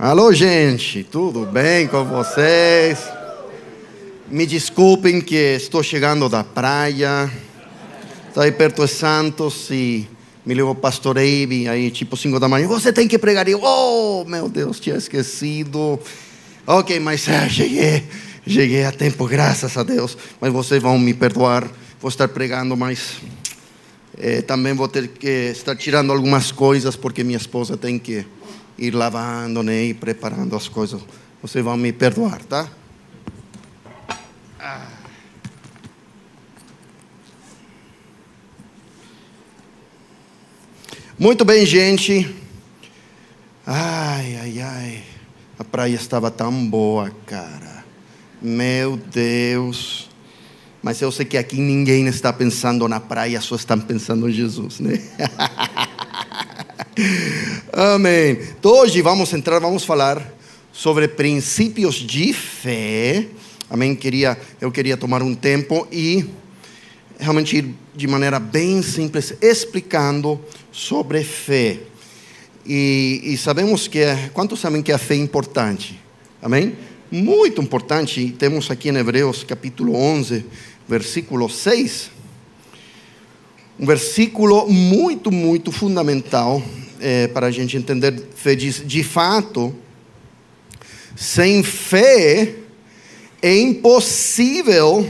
Alô, gente, tudo bem com vocês? Me desculpem que estou chegando da praia. Estou aí perto de Santos e me levou o pastor Eibe, aí tipo 5 da manhã. Você tem que pregar. E eu, oh, meu Deus, tinha esquecido. Ok, mas ah, cheguei, cheguei a tempo, graças a Deus. Mas vocês vão me perdoar, vou estar pregando, mas eh, também vou ter que estar tirando algumas coisas, porque minha esposa tem que ir lavando né, e preparando as coisas. Vocês vão me perdoar, tá? Ah. Muito bem, gente. Ai, ai, ai. A praia estava tão boa, cara. Meu Deus. Mas eu sei que aqui ninguém está pensando na praia, só estão pensando em Jesus, né? Amém. Então, hoje vamos entrar, vamos falar sobre princípios de fé. Amém. Queria, eu queria tomar um tempo e realmente ir de maneira bem simples explicando sobre fé. E, e sabemos que, quantos sabem que a fé é importante? Amém? Muito importante. Temos aqui em Hebreus capítulo 11, versículo 6. Um versículo muito, muito fundamental é, para a gente entender fé. Diz, de fato, sem fé é impossível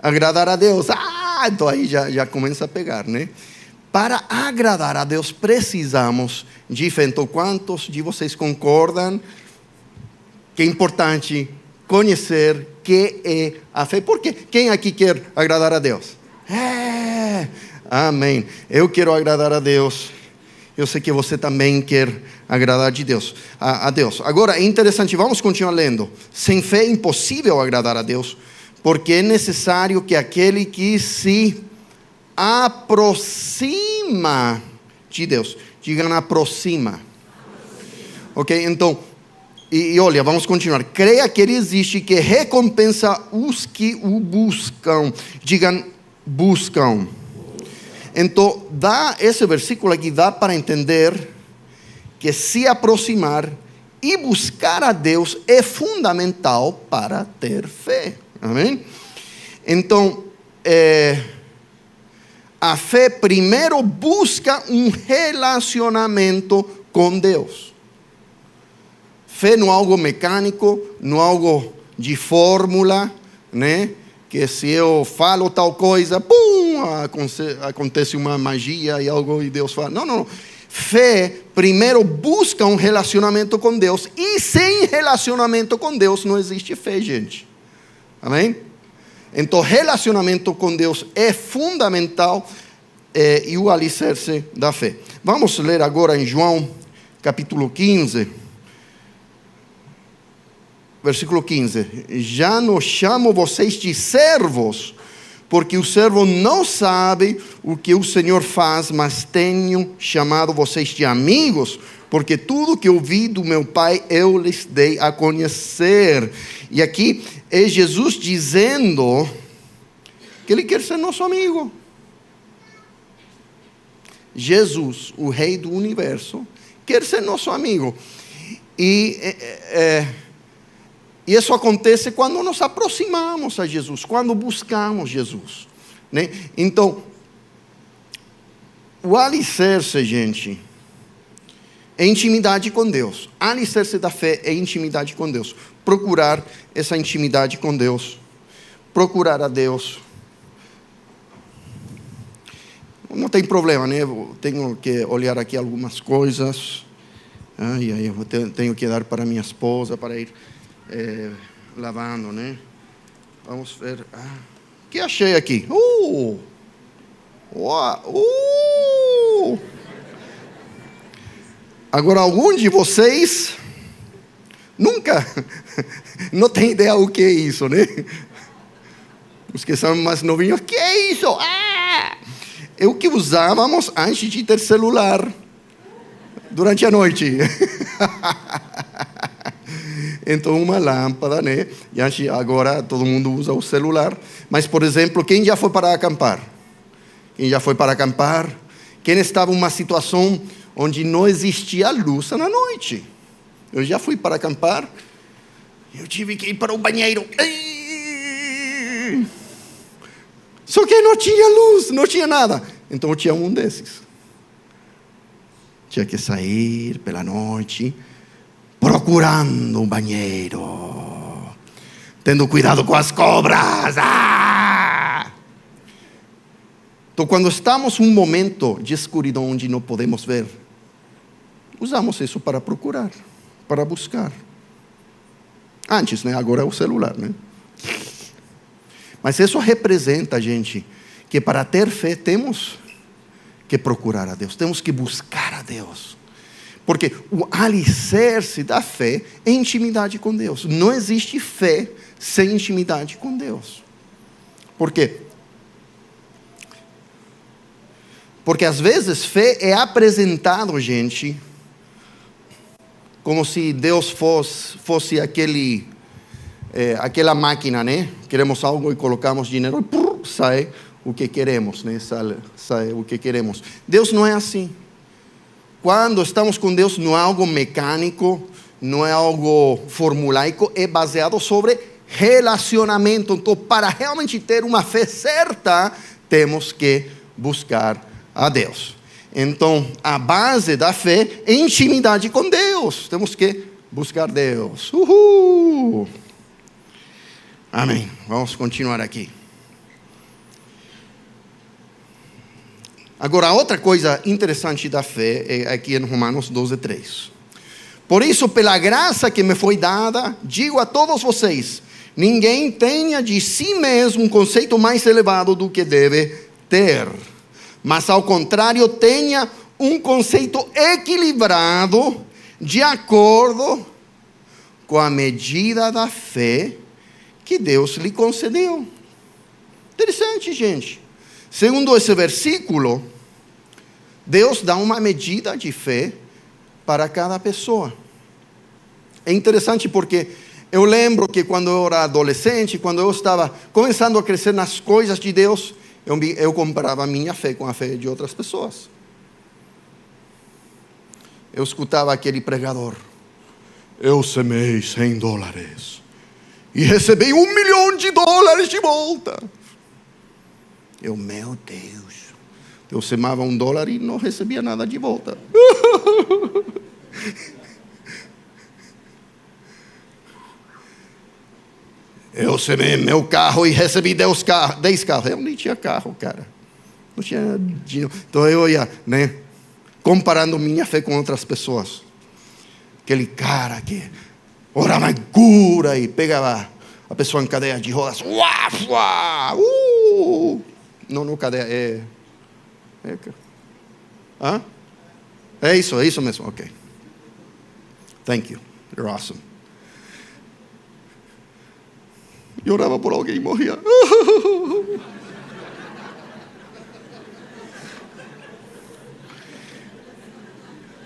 agradar a Deus. Ah, então aí já, já começa a pegar, né? Para agradar a Deus precisamos de fé. Então, quantos de vocês concordam que é importante conhecer que é a fé? Porque quem aqui quer agradar a Deus? É, amém. Eu quero agradar a Deus. Eu sei que você também quer agradar de Deus, a, a Deus. Agora é interessante, vamos continuar lendo. Sem fé é impossível agradar a Deus, porque é necessário que aquele que se aproxima de Deus. Digam aproxima. Ok? Então, e, e, olha, vamos continuar. Creia que Ele existe, que recompensa os que o buscam. Digam, buscam. Então, dá esse versículo aqui dá para entender que se aproximar e buscar a Deus é fundamental para ter fé. Amém? Então, é, a fé primeiro busca um relacionamento com Deus. Fé não é algo mecânico, não é algo de fórmula, né? Que se eu falo tal coisa, pum, acontece uma magia e algo e Deus fala. Não, não. Fé primeiro busca um relacionamento com Deus e sem relacionamento com Deus não existe fé, gente. Amém? Então, relacionamento com Deus é fundamental é, e o alicerce da fé. Vamos ler agora em João, capítulo 15, versículo 15: Já não chamo vocês de servos, porque o servo não sabe o que o Senhor faz, mas tenho chamado vocês de amigos, porque tudo que ouvi do meu Pai eu lhes dei a conhecer. E aqui é Jesus dizendo que Ele quer ser nosso amigo. Jesus, o Rei do universo, quer ser nosso amigo. E, é, é, e isso acontece quando nos aproximamos a Jesus, quando buscamos Jesus. Né? Então, o alicerce, gente, é intimidade com Deus. Alicerce da fé é intimidade com Deus. Procurar essa intimidade com Deus. Procurar a Deus. Não tem problema, né? Eu tenho que olhar aqui algumas coisas. Ai, ai, eu tenho que dar para minha esposa para ir é, lavando, né? Vamos ver. Ah, o que achei aqui? Uh! Uh! Agora, algum de vocês nunca não tem ideia o que é isso, né? Os que são mais novinhos, que é isso? Ah! É o que usávamos antes de ter celular durante a noite. então, uma lâmpada, né? E agora todo mundo usa o celular. Mas, por exemplo, quem já foi para acampar? Quem já foi para acampar? Quem estava em uma situação onde não existia luz na noite. Eu já fui para acampar, eu tive que ir para o banheiro. Só que não tinha luz, não tinha nada. Então eu tinha um desses. Tinha que sair pela noite procurando um banheiro, tendo cuidado com as cobras. Ah! Então, quando estamos um momento de escuridão onde não podemos ver, usamos isso para procurar, para buscar. Antes, né? Agora é o celular, né? Mas isso representa, gente, que para ter fé temos que procurar a Deus, temos que buscar a Deus. Porque o alicerce da fé é intimidade com Deus. Não existe fé sem intimidade com Deus. Por quê? Porque às vezes fé é apresentado, gente, como se Deus fosse, fosse aquele, é, aquela máquina, né? Queremos algo e colocamos dinheiro e pum, sai o que queremos, né? Sai, sai o que queremos. Deus não é assim. Quando estamos com Deus, não é algo mecânico, não é algo formulaico, é baseado sobre relacionamento. Então, para realmente ter uma fé certa, temos que buscar a Deus. Então, a base da fé é intimidade com Deus. Temos que buscar Deus. Uhul! Amém. Vamos continuar aqui. Agora, outra coisa interessante da fé é aqui em Romanos 12, 3. Por isso, pela graça que me foi dada, digo a todos vocês: ninguém tenha de si mesmo um conceito mais elevado do que deve ter, mas ao contrário, tenha um conceito equilibrado, de acordo com a medida da fé que Deus lhe concedeu. Interessante, gente. Segundo esse versículo, Deus dá uma medida de fé para cada pessoa. É interessante porque eu lembro que quando eu era adolescente, quando eu estava começando a crescer nas coisas de Deus, eu, eu a minha fé com a fé de outras pessoas. Eu escutava aquele pregador. Eu semei 100 dólares e recebi um milhão de dólares de volta. Eu, meu Deus. Eu semava um dólar e não recebia nada de volta. Eu semei meu carro e recebi 10 carros. 10 carros. Eu nem tinha carro, cara. Não tinha dinheiro. Então eu ia, né? Comparando minha fé com outras pessoas. Aquele cara que orava cura e pegava a pessoa em cadeia de rodas. Uá, uá, uh! Não, não cadeia, é. É, Hã? é isso, é isso mesmo, ok. Thank you, you're awesome. E orava por alguém e morria.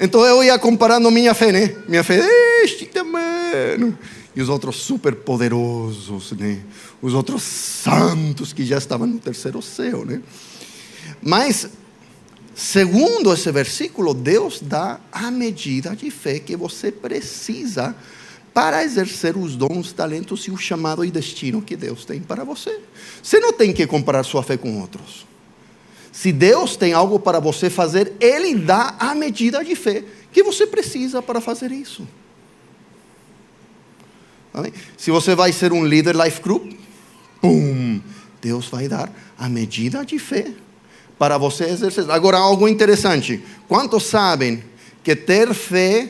Então eu ia comparando minha fé, né? Minha fé, este tamanho e os outros super poderosos, né? Os outros santos que já estavam no terceiro céu, né? Mas segundo esse versículo, Deus dá a medida de fé que você precisa para exercer os dons, talentos e o chamado e destino que Deus tem para você. Você não tem que comparar sua fé com outros. Se Deus tem algo para você fazer, Ele dá a medida de fé que você precisa para fazer isso. Amém? Se você vai ser um líder life group, pum, Deus vai dar a medida de fé para você exercer. Agora, algo interessante: quantos sabem que ter fé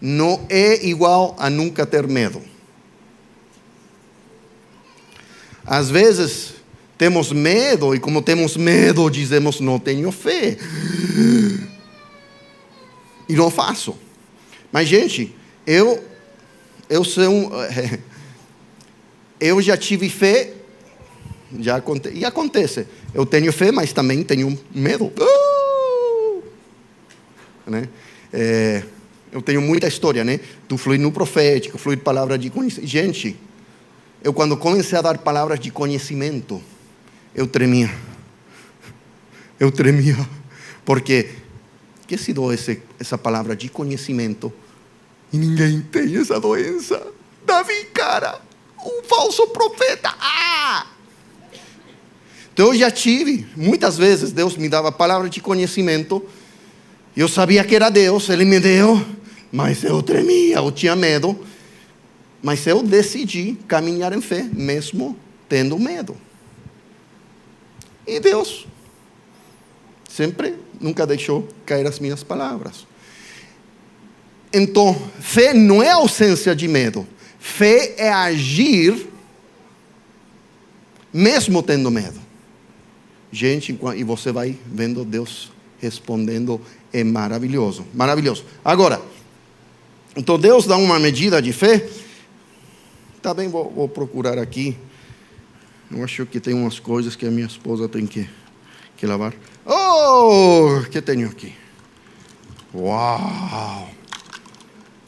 não é igual a nunca ter medo? Às vezes temos medo, e como temos medo, dizemos: não tenho fé. E não faço. Mas, gente, eu eu sou um, eu já tive fé, já e acontece. Eu tenho fé, mas também tenho medo. Uh! Né? É, eu tenho muita história, né? Do fluir no profético, fluir palavra de conhecimento. Gente, eu quando comecei a dar palavras de conhecimento, eu tremia. Eu tremia. Porque, que esse, essa palavra de conhecimento E ninguém tem essa doença. Davi, cara, um falso profeta. Ah! Então eu já tive, muitas vezes Deus me dava palavras de conhecimento. Eu sabia que era Deus, Ele me deu, mas eu tremia, eu tinha medo. Mas eu decidi caminhar em fé, mesmo tendo medo. E Deus sempre nunca deixou cair as minhas palavras. Então, fé não é ausência de medo. Fé é agir mesmo tendo medo. Gente, e você vai vendo Deus respondendo, é maravilhoso, maravilhoso. Agora, então Deus dá uma medida de fé. Tá bem, vou, vou procurar aqui. Eu acho que tem umas coisas que a minha esposa tem que, que lavar. Oh, que tenho aqui? Uau!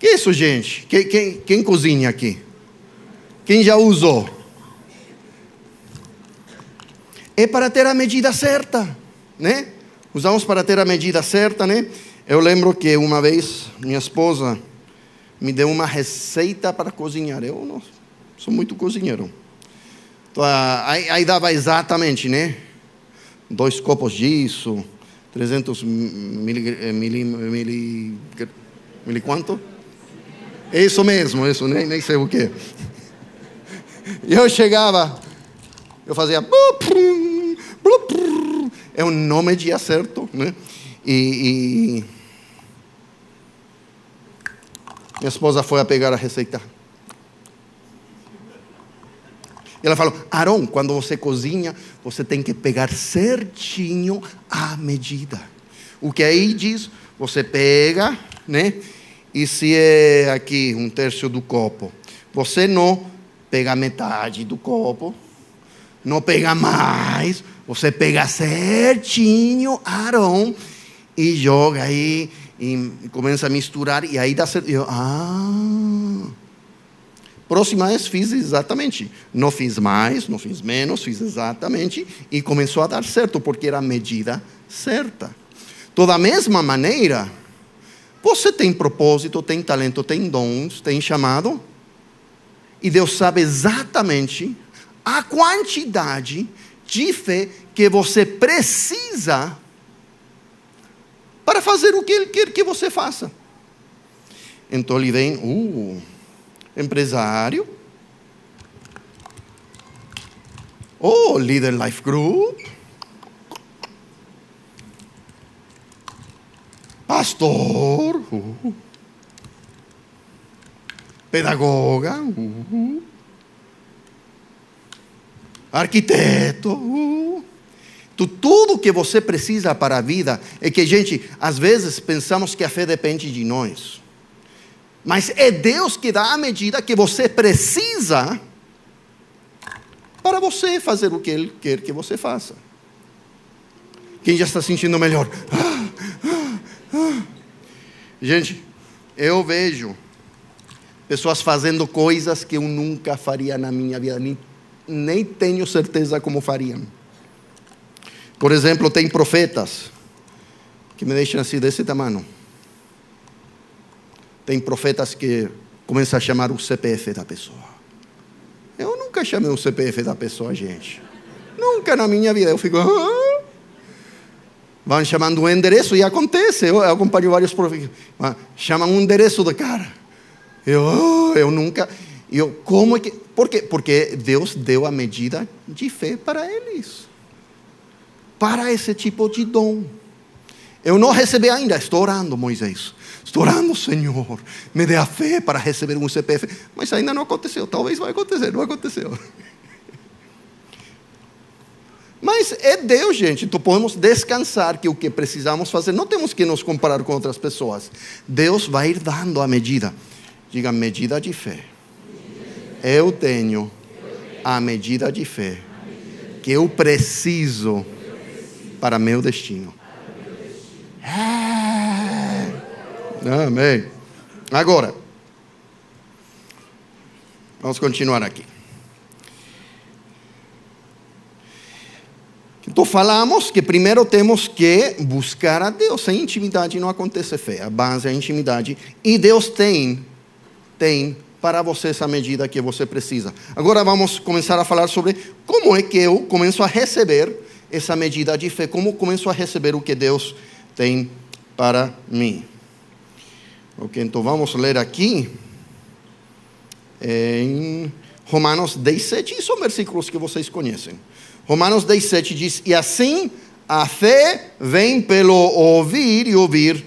Que isso, gente? Quem, quem, quem cozinha aqui? Quem já usou? É para ter a medida certa, né? Usamos para ter a medida certa, né? Eu lembro que uma vez minha esposa me deu uma receita para cozinhar. Eu não sou muito cozinheiro. Então, aí, aí dava exatamente, né? Dois copos disso, 300 mili, mili, mili, mili quanto? É isso mesmo, isso, nem, nem sei o que. E eu chegava, eu fazia. É um nome de acerto, né? E, e minha esposa foi a pegar a receita. Ela falou: Aaron, quando você cozinha, você tem que pegar certinho a medida. O que aí diz? Você pega, né? E se é aqui um terço do copo, você não pega metade do copo, não pega mais, você pega certinho, Aaron, e joga aí, e começa a misturar, e aí dá certo. Eu, ah. Próxima vez fiz exatamente. Não fiz mais, não fiz menos, fiz exatamente, e começou a dar certo, porque era a medida certa. Toda a mesma maneira, você tem propósito, tem talento, tem dons, tem chamado. E Deus sabe exatamente a quantidade de fé que você precisa para fazer o que Ele quer que você faça. Então ele vem, uh, empresário, oh, líder life group, pastor, uh, pedagoga, uh, arquiteto. Uh. Tudo que você precisa para a vida é que, gente, às vezes pensamos que a fé depende de nós. Mas é Deus que dá a medida que você precisa para você fazer o que Ele quer que você faça. Quem já está sentindo melhor? Ah, Gente, eu vejo pessoas fazendo coisas que eu nunca faria na minha vida, nem, nem tenho certeza como fariam. Por exemplo, tem profetas que me deixam assim desse tamanho. Tem profetas que começam a chamar o CPF da pessoa. Eu nunca chamei o CPF da pessoa, gente. Nunca na minha vida. Eu fico. Ah, Vão chamando um endereço e acontece. Eu acompanho vários professores. Chamam um endereço do cara. Eu, oh, eu nunca. Eu, como é que. Por quê? Porque Deus deu a medida de fé para eles. Para esse tipo de dom. Eu não recebi ainda, estou orando, Moisés. Estou orando, Senhor. Me dê a fé para receber um CPF. Mas ainda não aconteceu. Talvez vai acontecer, não aconteceu. Mas é Deus, gente. Então podemos descansar que o que precisamos fazer, não temos que nos comparar com outras pessoas. Deus vai ir dando a medida. Diga, medida de fé. Eu tenho a medida de fé que eu preciso para meu destino. É. Amém. Agora, vamos continuar aqui. Então falamos que primeiro temos que buscar a Deus. Sem intimidade não acontece fé. A base é a intimidade. E Deus tem tem para você essa medida que você precisa. Agora vamos começar a falar sobre como é que eu começo a receber essa medida de fé, como começo a receber o que Deus tem para mim. Ok, então vamos ler aqui em Romanos 10, 7, são versículos que vocês conhecem. Romanos 10, 7 diz: E assim a fé vem pelo ouvir e ouvir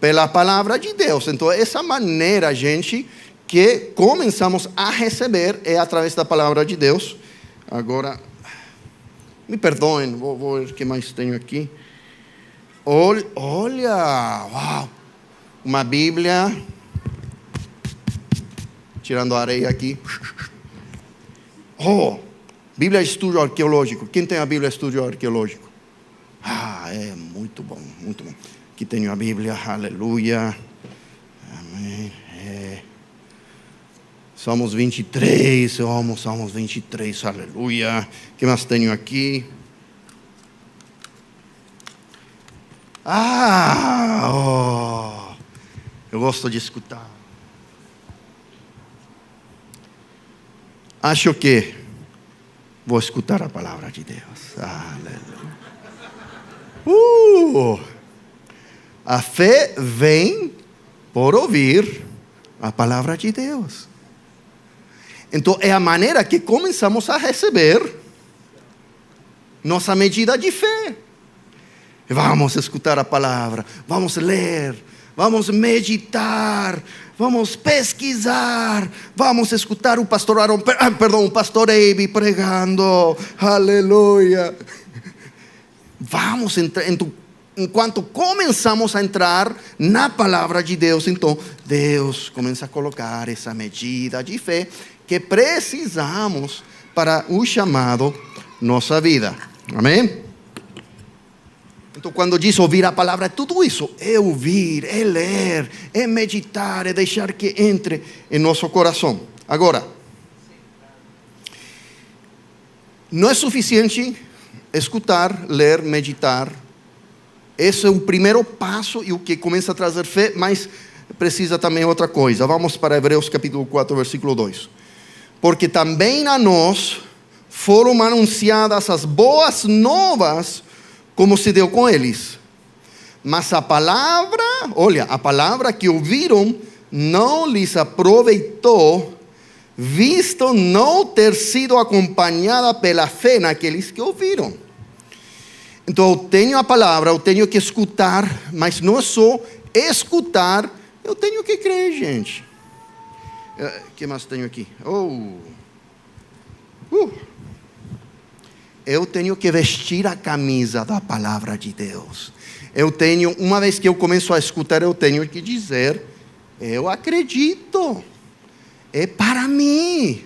pela palavra de Deus. Então, essa maneira, gente, que começamos a receber é através da palavra de Deus. Agora, me perdoem, vou, vou ver o que mais tenho aqui. Olha, olha, uau, uma Bíblia, tirando a areia aqui. Oh, Bíblia de Estudo Arqueológico. Quem tem a Bíblia de Estudo Arqueológico? Ah, é muito bom, muito bom. Aqui tenho a Bíblia, aleluia. Amém. É. Salmos 23, eu amo Salmos 23, aleluia. O que mais tenho aqui? Ah, oh, eu gosto de escutar. Acho que vou escutar a palavra de Deus. Aleluia. Uh, a fé vem por ouvir a palavra de Deus. Então é a maneira que começamos a receber nossa medida de fé. Vamos escutar a palavra, vamos ler, vamos meditar, vamos pesquisar, vamos escutar o pastor Aaron, ah, perdão, o pastor Abe pregando, aleluia. Vamos entrar, enquanto começamos a entrar na palavra de Deus, então Deus começa a colocar essa medida de fé que precisamos para o chamado nossa vida. Amém? Então, quando diz ouvir a palavra, é tudo isso é ouvir, é ler, é meditar, é deixar que entre em nosso coração. Agora, não é suficiente escutar, ler, meditar. Esse é o primeiro passo e o que começa a trazer fé, mas precisa também outra coisa. Vamos para Hebreus capítulo 4, versículo 2. Porque também a nós foram anunciadas as boas novas como se deu com eles. Mas a palavra, olha, a palavra que ouviram não lhes aproveitou, visto não ter sido acompanhada pela fé naqueles que ouviram. Então eu tenho a palavra, eu tenho que escutar, mas não é só escutar, eu tenho que crer, gente. O eh, que mais tenho aqui? Oh. Uh eu tenho que vestir a camisa da palavra de Deus. Eu tenho, uma vez que eu começo a escutar, eu tenho que dizer: eu acredito, é para mim,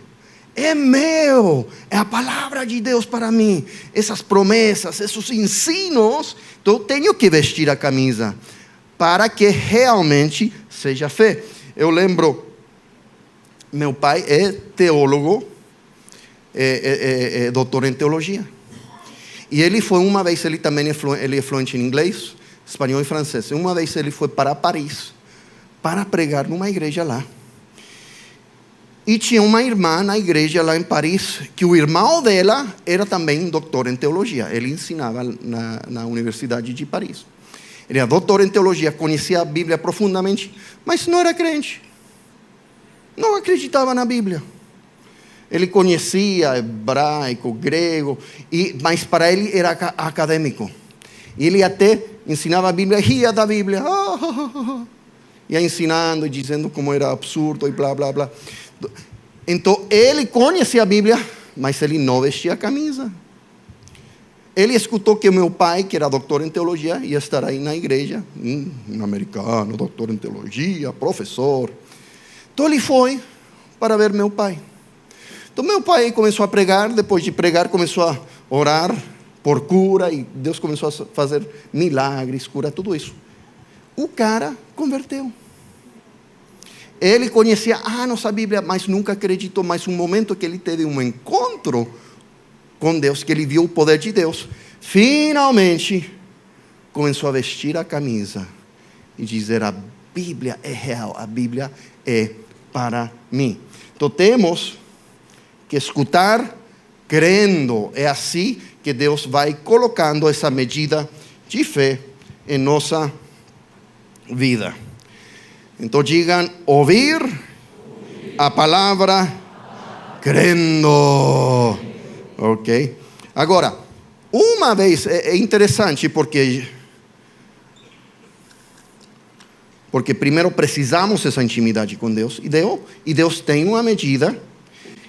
é meu, é a palavra de Deus para mim. Essas promessas, esses ensinos, então eu tenho que vestir a camisa para que realmente seja fé. Eu lembro, meu pai é teólogo, é, é, é, é doutor em teologia. E ele foi uma vez, ele também é fluente, ele é fluente em inglês, espanhol e francês. Uma vez ele foi para Paris para pregar numa igreja lá. E tinha uma irmã na igreja lá em Paris, que o irmão dela era também doutor em teologia. Ele ensinava na, na Universidade de Paris. Ele era doutor em teologia, conhecia a Bíblia profundamente, mas não era crente. Não acreditava na Bíblia. Ele conhecia hebraico, grego, e, mas para ele era acadêmico. Ele até ensinava a Bíblia, ria da Bíblia, oh, oh, oh, ia ensinando e dizendo como era absurdo e blá, blá, blá. Então, ele conhecia a Bíblia, mas ele não vestia a camisa. Ele escutou que meu pai, que era doutor em teologia, ia estar aí na igreja, hum, um americano, doutor em teologia, professor. Então ele foi para ver meu pai. Então meu pai começou a pregar, depois de pregar começou a orar por cura e Deus começou a fazer milagres, cura, tudo isso. O cara converteu. Ele conhecia a nossa Bíblia, mas nunca acreditou. Mas um momento que ele teve um encontro com Deus, que ele viu o poder de Deus, finalmente começou a vestir a camisa e dizer: a Bíblia é real, a Bíblia é para mim. Então temos que escutar crendo. É assim que Deus vai colocando essa medida de fé em nossa vida. Então digam, ouvir a palavra crendo. Ok? Agora, uma vez, é, interessante porque. Porque primeiro precisamos dessa intimidade com Deus, e Deus, e Deus tem uma medida,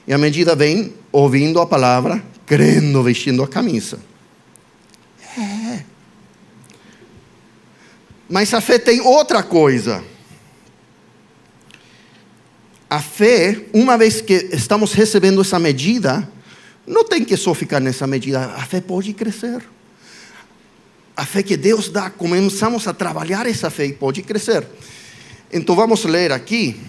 e a medida vem ouvindo a palavra, crendo, vestindo a camisa. É. Mas a fé tem outra coisa. A fé, uma vez que estamos recebendo essa medida, não tem que só ficar nessa medida, a fé pode crescer. A fé que Deus dá, começamos a trabalhar essa fé e pode crescer. Então vamos ler aqui.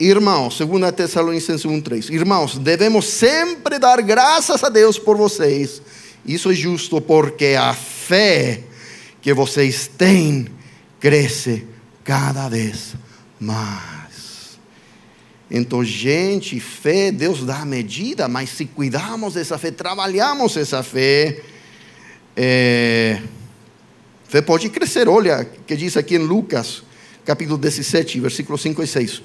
Irmãos, 2 Tessalonicenses 1,3. Irmãos, devemos sempre dar graças a Deus por vocês. Isso é justo porque a fé que vocês têm cresce cada vez mais. Então, gente, fé, Deus dá a medida, mas se cuidamos dessa fé, trabalhamos essa fé, é, fé pode crescer. Olha, que diz aqui em Lucas, capítulo 17, versículos 5 e 6.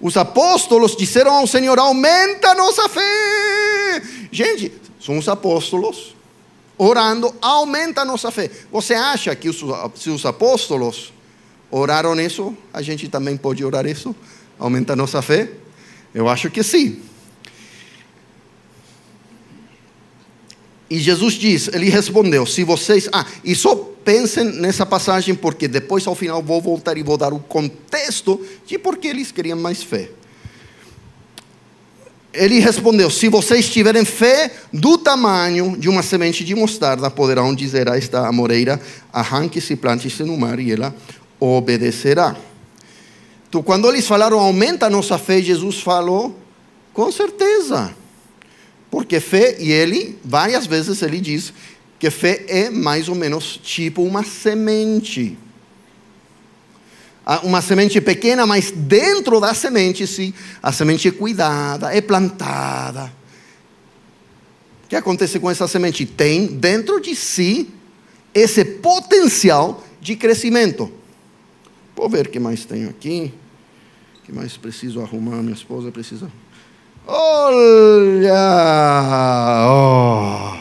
Os apóstolos disseram ao Senhor: aumenta a nossa fé. Gente, são os apóstolos orando, aumenta a nossa fé. Você acha que os, se os apóstolos oraram isso, a gente também pode orar isso? Aumenta a nossa fé? Eu acho que sim. E Jesus diz, ele respondeu: se vocês. Ah, e só pensem nessa passagem, porque depois ao final vou voltar e vou dar o contexto de por que eles queriam mais fé. Ele respondeu: se vocês tiverem fé do tamanho de uma semente de mostarda, poderão dizer a esta amoreira: arranque-se e plante-se no mar, e ela obedecerá. Então, quando eles falaram aumenta a nossa fé, Jesus falou com certeza. Porque fé, e ele, várias vezes ele diz que fé é mais ou menos tipo uma semente. Ah, uma semente pequena, mas dentro da semente, sim, a semente é cuidada, é plantada. O que acontece com essa semente? Tem dentro de si esse potencial de crescimento. Vou ver o que mais tenho aqui. O que mais preciso arrumar? Minha esposa precisa. Olha! Oh.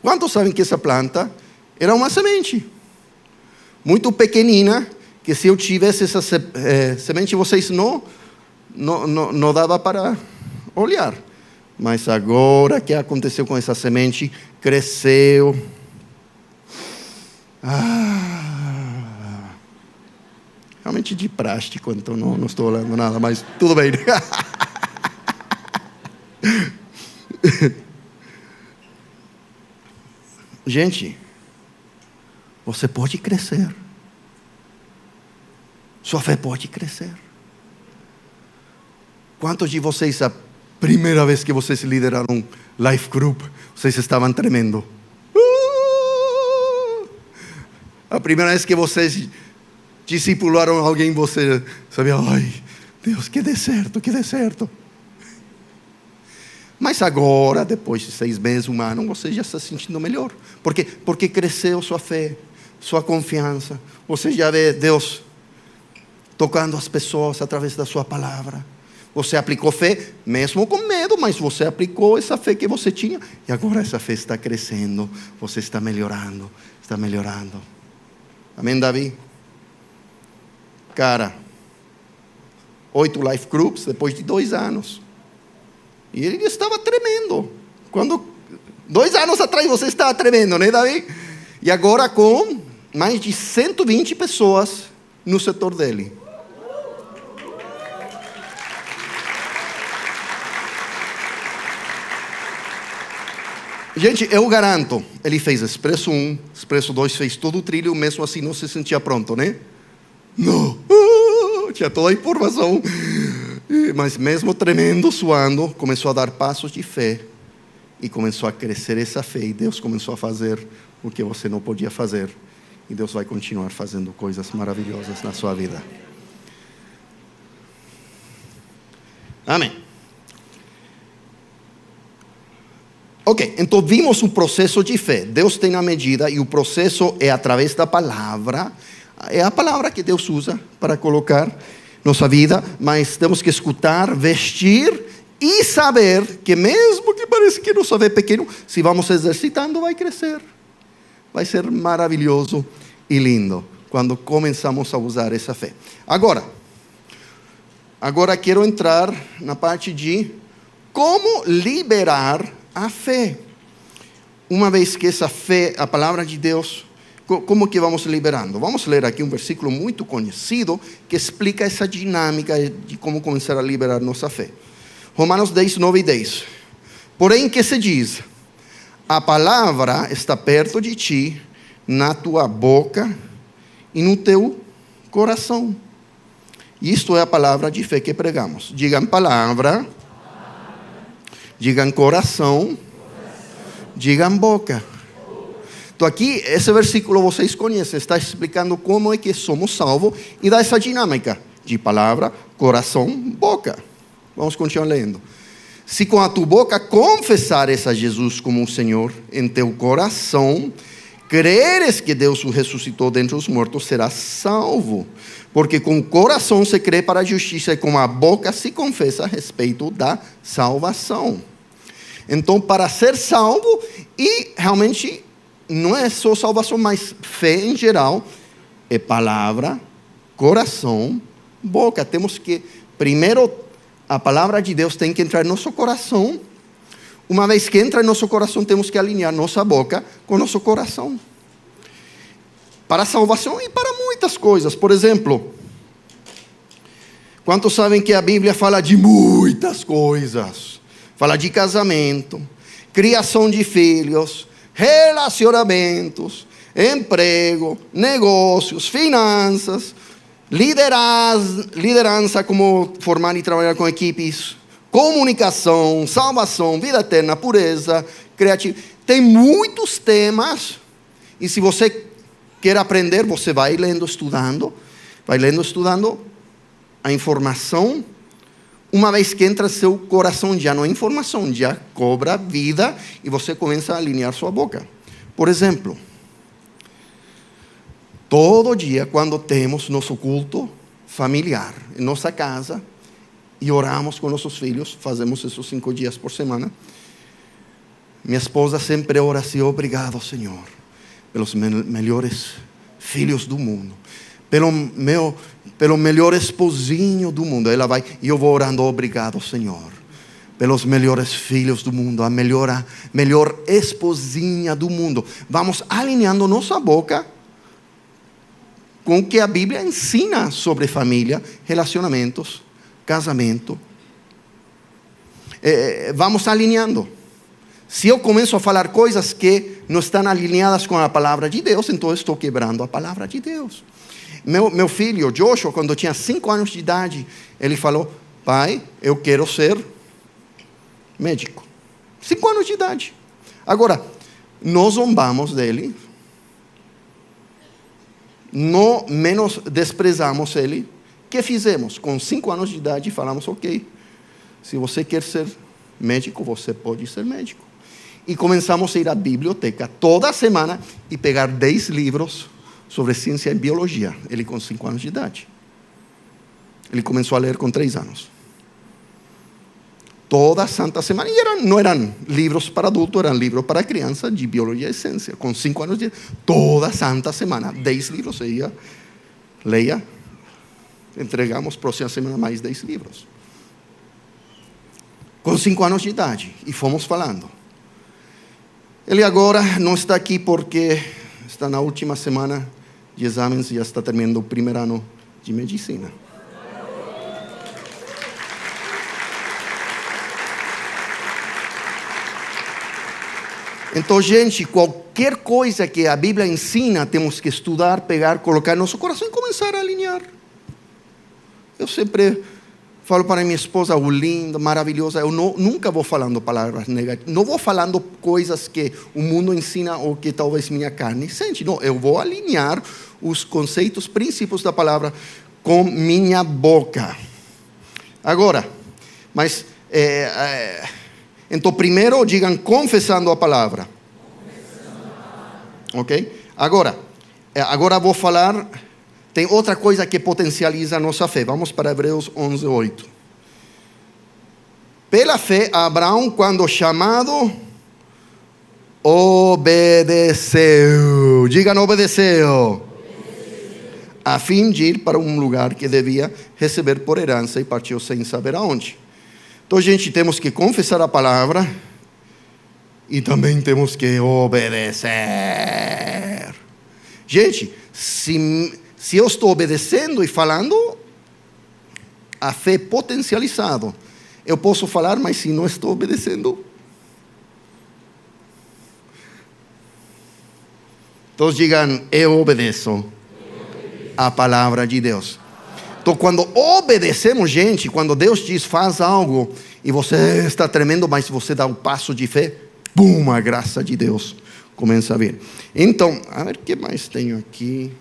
Quantos sabem que essa planta era uma semente? Muito pequenina, que se eu tivesse essa eh, semente, vocês não, não, não, não dava para olhar. Mas agora, que aconteceu com essa semente? Cresceu. Ah realmente de plástico, então não, não estou olhando nada, mas tudo bem. Gente, você pode crescer. Sua fé pode crescer. Quantos de vocês, a primeira vez que vocês lideraram um life group, vocês estavam tremendo? Uh! A primeira vez que vocês discipularam alguém, você sabe, ai, Deus, que dê certo, que dê certo. Mas agora, depois de seis meses, um ano, você já está se sentindo melhor. Por quê? Porque cresceu sua fé, sua confiança. Você já vê Deus tocando as pessoas através da sua palavra. Você aplicou fé, mesmo com medo, mas você aplicou essa fé que você tinha. E agora essa fé está crescendo. Você está melhorando, está melhorando. Amém, Davi? cara, oito life groups depois de dois anos. E ele estava tremendo. Quando dois anos atrás você estava tremendo, né, Davi? E agora com mais de 120 pessoas no setor dele. Gente, eu garanto, ele fez Expresso 1, Expresso 2, fez todo o trilho, mesmo assim não se sentia pronto, né? Não. Uh, tinha toda a informação. Mas mesmo tremendo, suando, começou a dar passos de fé. E começou a crescer essa fé. E Deus começou a fazer o que você não podia fazer. e Deus vai continuar fazendo coisas maravilhosas na sua vida. Amém. Ok, então vimos um processo de fé. Deus tem a medida e o processo é através da palavra. É a palavra que Deus usa para colocar nossa vida, mas temos que escutar, vestir e saber que mesmo que pareça que nossa fé é pequeno, se vamos exercitando, vai crescer. Vai ser maravilhoso e lindo quando começamos a usar essa fé. Agora, agora quero entrar na parte de como liberar a fé. Uma vez que essa fé, a palavra de Deus, como que vamos liberando? Vamos ler aqui um versículo muito conhecido que explica essa dinâmica de como começar a liberar nossa fé. Romanos 10, 9 e 10. Porém, que se diz? A palavra está perto de ti, na tua boca e no teu coração. Isto é a palavra de fé que pregamos. Digam palavra, digam coração, digam boca. Então aqui, esse versículo vocês conhecem, está explicando como é que somos salvos e dá essa dinâmica de palavra, coração, boca. Vamos continuar lendo. Se com a tua boca confessares a Jesus como o Senhor, em teu coração creres que Deus o ressuscitou dentre os mortos, serás salvo. Porque com o coração se crê para a justiça e com a boca se confessa a respeito da salvação. Então, para ser salvo, e realmente não é só salvação, mas fé em geral, é palavra, coração, boca. Temos que, primeiro, a palavra de Deus tem que entrar no nosso coração. Uma vez que entra em nosso coração, temos que alinhar nossa boca com nosso coração. Para a salvação e para muitas coisas. Por exemplo, quantos sabem que a Bíblia fala de muitas coisas? Fala de casamento, criação de filhos, relacionamentos, emprego, negócios, finanças, liderança, liderança como formar e trabalhar com equipes, comunicação, salvação, vida eterna, pureza, criatividade. Tem muitos temas, e se você quer aprender, você vai lendo, estudando, vai lendo, estudando a informação. Uma vez que entra seu coração, já não é informação, já cobra vida e você começa a alinhar sua boca. Por exemplo, todo dia, quando temos nosso culto familiar em nossa casa, e oramos com nossos filhos, fazemos isso cinco dias por semana. Minha esposa sempre ora assim: obrigado, Senhor, pelos me melhores filhos do mundo, pelo meu, pelo melhor esposinho do mundo. Ela vai e eu vou orando: obrigado, Senhor, pelos melhores filhos do mundo, a melhor, melhor esposinha do mundo. Vamos alinhando nossa boca com o que a Bíblia ensina sobre família, relacionamentos casamento. É, vamos alinhando. Se eu começo a falar coisas que não estão alinhadas com a palavra de Deus, então estou quebrando a palavra de Deus. Meu, meu filho, Joshua, quando tinha cinco anos de idade, ele falou: Pai, eu quero ser médico. Cinco anos de idade. Agora, nós zombamos dele, não menos desprezamos ele, que fizemos? Com cinco anos de idade, falamos: ok, se você quer ser médico, você pode ser médico. E começamos a ir à biblioteca toda semana e pegar dez livros sobre ciência e biologia. Ele com cinco anos de idade. Ele começou a ler com três anos. Toda santa semana. E eram, não eram livros para adulto, eram livros para criança de biologia e ciência. Com cinco anos de idade. Toda santa semana. Dez livros. Ia, leia entregamos próxima semana mais 10 livros. Com 5 anos de idade. E fomos falando. Ele agora não está aqui porque está na última semana de exames e já está terminando o primeiro ano de medicina. Então, gente, qualquer coisa que a Bíblia ensina, temos que estudar, pegar, colocar em nosso coração e começar a alinhar. Eu sempre falo para minha esposa, o lindo, maravilhosa, eu não, nunca vou falando palavras negativas, não vou falando coisas que o mundo ensina ou que talvez minha carne sente, não, eu vou alinhar os conceitos, princípios da palavra com minha boca. Agora, mas, é, é, então primeiro digam confessando a palavra. Ok? Agora, é, agora vou falar tem outra coisa que potencializa a nossa fé. Vamos para Hebreus 11, 8. Pela fé, Abraão, quando chamado, obedeceu. Diga, não obedeceu. A fim de ir para um lugar que devia receber por herança e partiu sem saber aonde. Então, gente, temos que confessar a palavra e também temos que obedecer. Gente, se se eu estou obedecendo e falando, a fé potencializado. Eu posso falar, mas se não estou obedecendo. Todos digam, eu obedeço a palavra de Deus. Então, quando obedecemos, gente, quando Deus diz faz algo e você está tremendo, mas você dá um passo de fé, pum, a graça de Deus começa a vir. Então, a ver o que mais tenho aqui.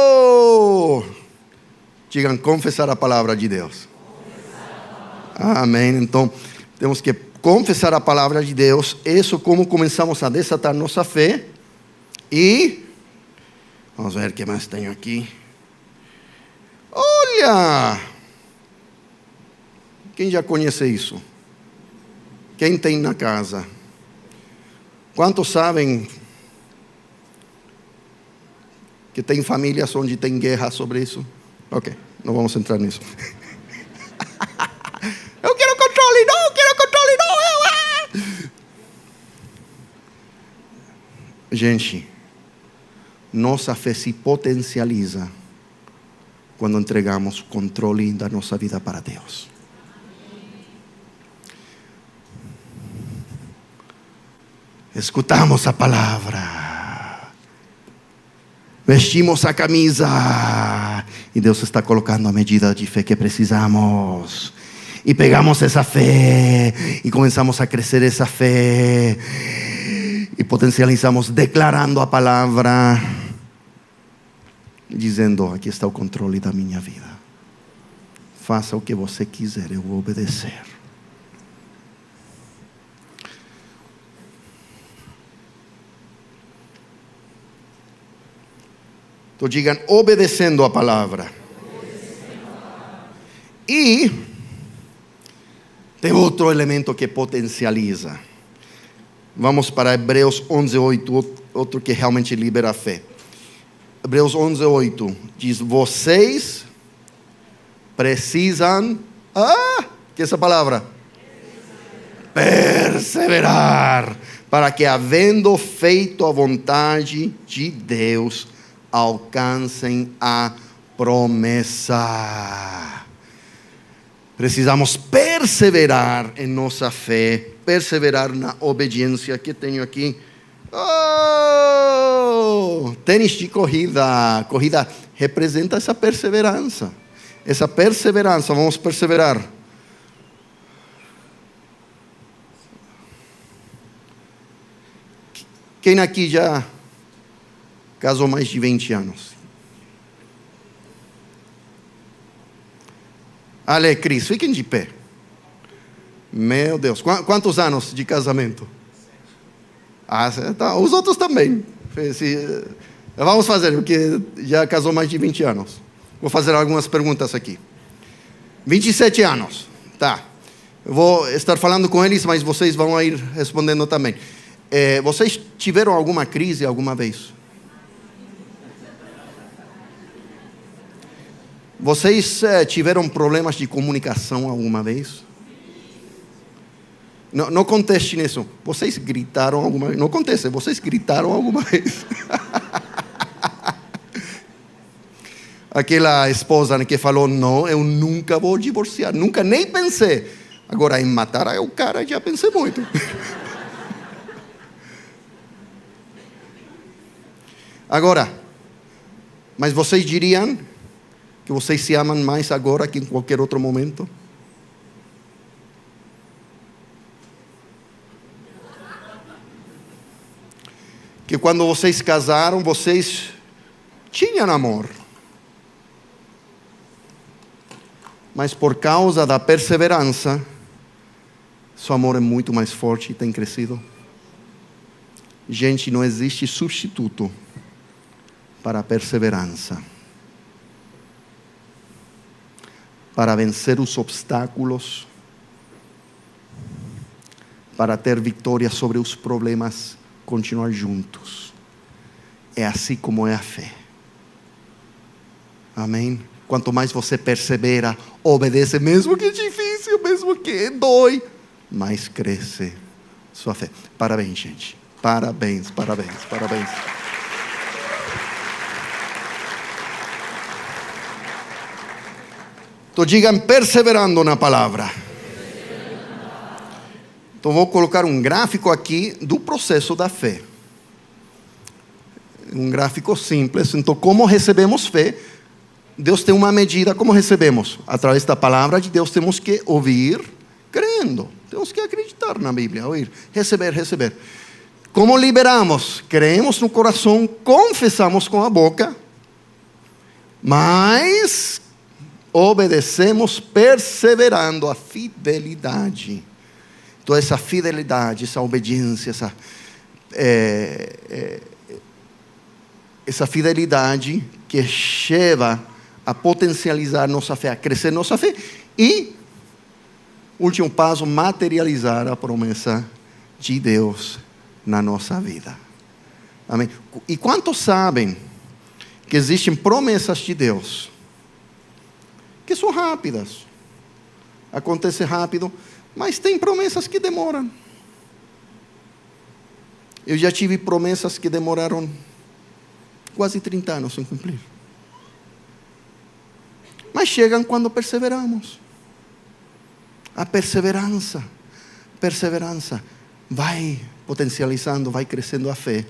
Oh! Confessar a palavra de Deus. Amém. Então, temos que confessar a palavra de Deus. Isso como começamos a desatar nossa fé. E vamos ver o que mais tenho aqui. Olha! Quem já conhece isso? Quem tem na casa? Quantos sabem que tem famílias onde tem guerra sobre isso. Ok, não vamos entrar nisso. eu quero controle, não, eu quero controle, não. Eu, ah. Gente, nossa fé se potencializa quando entregamos o controle da nossa vida para Deus. Escutamos a palavra vestimos a camisa e Deus está colocando a medida de fé que precisamos. E pegamos essa fé e começamos a crescer essa fé e potencializamos declarando a palavra, dizendo: Aqui está o controle da minha vida. Faça o que você quiser, eu vou obedecer. Então digam, obedecendo a palavra. E tem outro elemento que potencializa. Vamos para Hebreus 11:8, outro que realmente libera a fé. Hebreus 11:8 diz: Vocês precisam. Ah, que essa palavra? Perseverar, para que, havendo feito a vontade de Deus, alcancem a promessa. Precisamos perseverar em nossa fé, perseverar na obediência que tenho aqui. Oh, tênis de corrida, corrida representa essa perseverança. Essa perseverança, vamos perseverar. Quem aqui já casou mais de 20 anos. Ale, Cris, fiquem de pé. Meu Deus, quantos anos de casamento? Ah, tá. Os outros também. Vamos fazer, porque já casou mais de 20 anos. Vou fazer algumas perguntas aqui. 27 anos, tá. Vou estar falando com eles, mas vocês vão ir respondendo também. É, vocês tiveram alguma crise alguma vez? Vocês eh, tiveram problemas de comunicação alguma vez? Não, não conteste nisso. Vocês gritaram alguma vez? Não conteste, vocês gritaram alguma vez? Aquela esposa que falou: Não, eu nunca vou divorciar, nunca nem pensei. Agora, em matar o cara, já pensei muito. Agora, mas vocês diriam Que vocês se amam mais agora que em qualquer outro momento? Que quando vocês casaram, vocês tinham amor. Mas por causa da perseverança, seu amor é muito mais forte e tem crescido. Gente, não existe substituto para a perseverança. Para vencer os obstáculos, para ter vitória sobre os problemas, continuar juntos. É assim como é a fé. Amém? Quanto mais você persevera, obedece, mesmo que é difícil, mesmo que dói, mais cresce sua fé. Parabéns, gente. Parabéns, parabéns, parabéns. Então digam perseverando na palavra. Então vou colocar um gráfico aqui do processo da fé. Um gráfico simples. Então, como recebemos fé? Deus tem uma medida, como recebemos? Através da palavra de Deus temos que ouvir crendo. Temos que acreditar na Bíblia, ouvir, receber, receber. Como liberamos? Creemos no coração, confessamos com a boca, mas obedecemos perseverando a fidelidade. Então, essa fidelidade, essa obediência, essa, é, é, essa fidelidade que leva a potencializar nossa fé, a crescer nossa fé e, último passo, materializar a promessa de Deus na nossa vida. Amém? E quantos sabem que existem promessas de Deus que são rápidas? Acontece rápido, mas tem promessas que demoram. Eu já tive promessas que demoraram quase 30 anos em cumprir. Mas chegam quando perseveramos. A perseverança, perseverança vai potencializando, vai crescendo a fé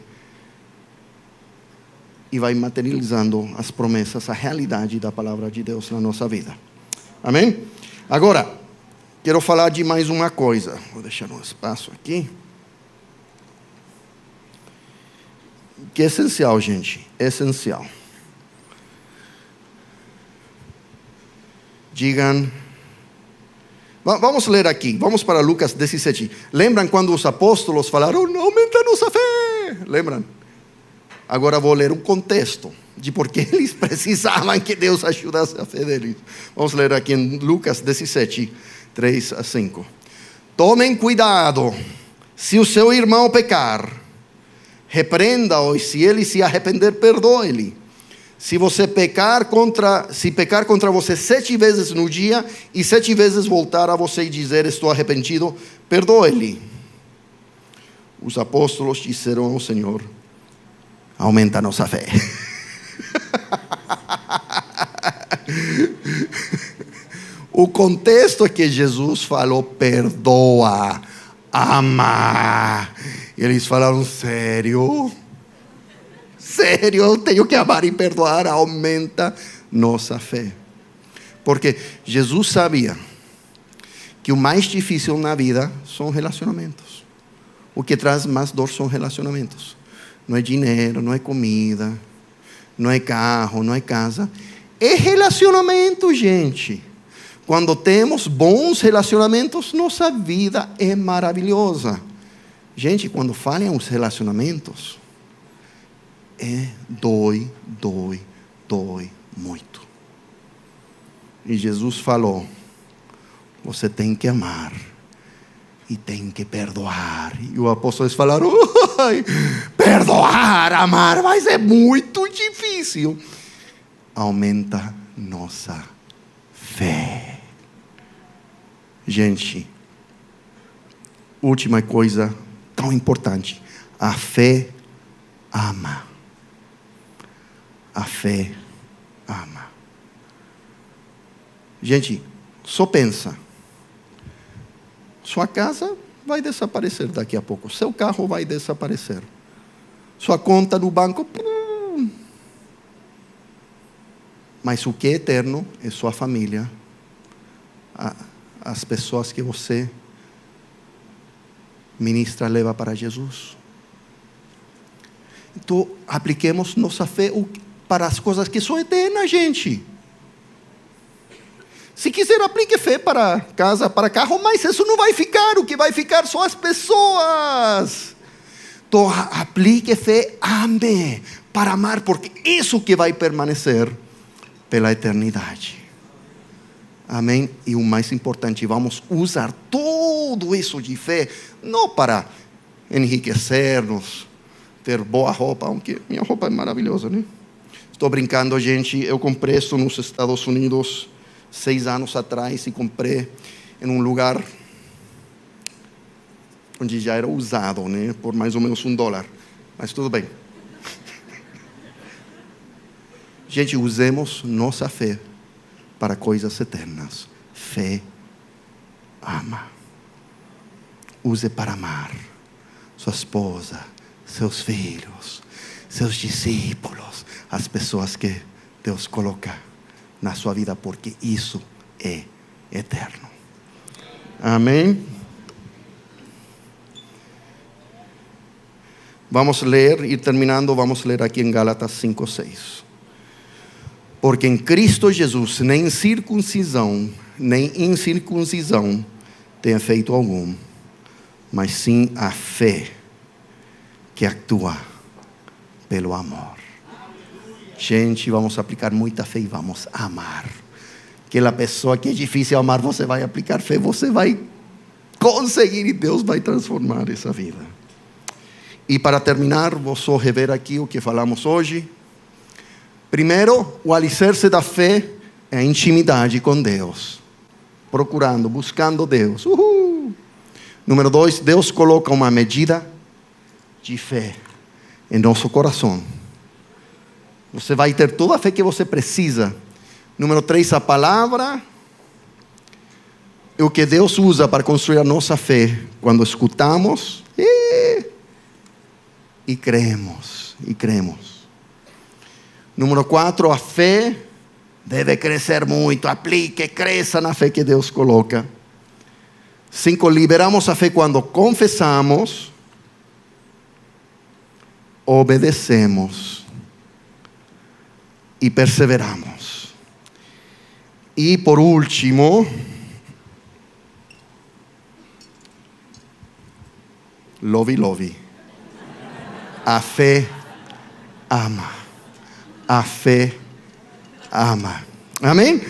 e vai materializando as promessas, a realidade da palavra de Deus na nossa vida. Amém? Agora, quero falar de mais uma coisa. Vou deixar um espaço aqui. Que é essencial, gente. É essencial. Digam. Vamos ler aqui, vamos para Lucas 17. Lembram quando os apóstolos falaram, aumenta nossa fé? Lembram? Agora vou ler um contexto de por que eles precisavam que Deus ajudasse a fé deles. Vamos ler aqui em Lucas 17, 3 a 5. Tomem cuidado, se o seu irmão pecar, repreenda-o, e se ele se arrepender, perdoe-lhe. Se você pecar contra, se pecar contra você sete vezes no dia e sete vezes voltar a você e dizer estou arrependido, perdoe-lhe. Os apóstolos disseram ao Senhor: aumenta a nossa fé. o contexto é que Jesus falou: perdoa, ama. E eles falaram: sério? Sério, eu tenho que amar e perdoar, aumenta nossa fé. Porque Jesus sabia que o mais difícil na vida são relacionamentos. O que traz mais dor são relacionamentos. Não é dinheiro, não é comida, não é carro, não é casa. É relacionamento, gente. Quando temos bons relacionamentos, nossa vida é maravilhosa. Gente, quando falham os relacionamentos, é dói, dói, dói muito. E Jesus falou: você tem que amar e tem que perdoar. E os apóstolos falaram: perdoar, amar, mas é muito difícil. Aumenta nossa fé. Gente, última coisa tão importante: a fé ama a fé ama. Gente, só pensa. Sua casa vai desaparecer daqui a pouco. Seu carro vai desaparecer. Sua conta no banco. Mas o que é eterno é sua família, as pessoas que você ministra, leva para Jesus. Então, apliquemos nossa fé para as coisas que são eternas, gente. Se quiser, aplique fé para casa, para carro, mas isso não vai ficar. O que vai ficar são as pessoas. Então, aplique fé, ame para amar, porque isso que vai permanecer pela eternidade. Amém? E o mais importante, vamos usar tudo isso de fé, não para enriquecer-nos, ter boa roupa, aunque minha roupa é maravilhosa, né? Estou brincando, gente. Eu comprei isso nos Estados Unidos seis anos atrás e comprei em um lugar onde já era usado, né? Por mais ou menos um dólar. Mas tudo bem. Gente, usemos nossa fé para coisas eternas. Fé ama. Use para amar sua esposa, seus filhos, seus discípulos, as pessoas que Deus coloca na sua vida, porque isso é eterno. Amém? Vamos ler, e terminando, vamos ler aqui em Gálatas 5, 6. Porque em Cristo Jesus nem circuncisão, nem incircuncisão tem efeito algum, mas sim a fé que atua pelo amor. Gente, vamos aplicar muita fé e vamos amar. Aquela pessoa que é difícil amar, você vai aplicar fé, você vai conseguir e Deus vai transformar essa vida. E para terminar, vou só rever aqui o que falamos hoje. Primeiro, o alicerce da fé é a intimidade com Deus. Procurando, buscando Deus. Uhul. Número dois, Deus coloca uma medida de fé em nosso coração. Você vai ter toda a fé que você precisa. Número três, a palavra é o que Deus usa para construir a nossa fé. Quando escutamos e, e cremos, e cremos. Número quatro, a fé deve crescer muito. Aplique, cresça na fé que Deus coloca. Cinco, liberamos a fé quando confessamos, obedecemos e perseveramos. E por último, love, love. A fé ama a fé ama. Amém?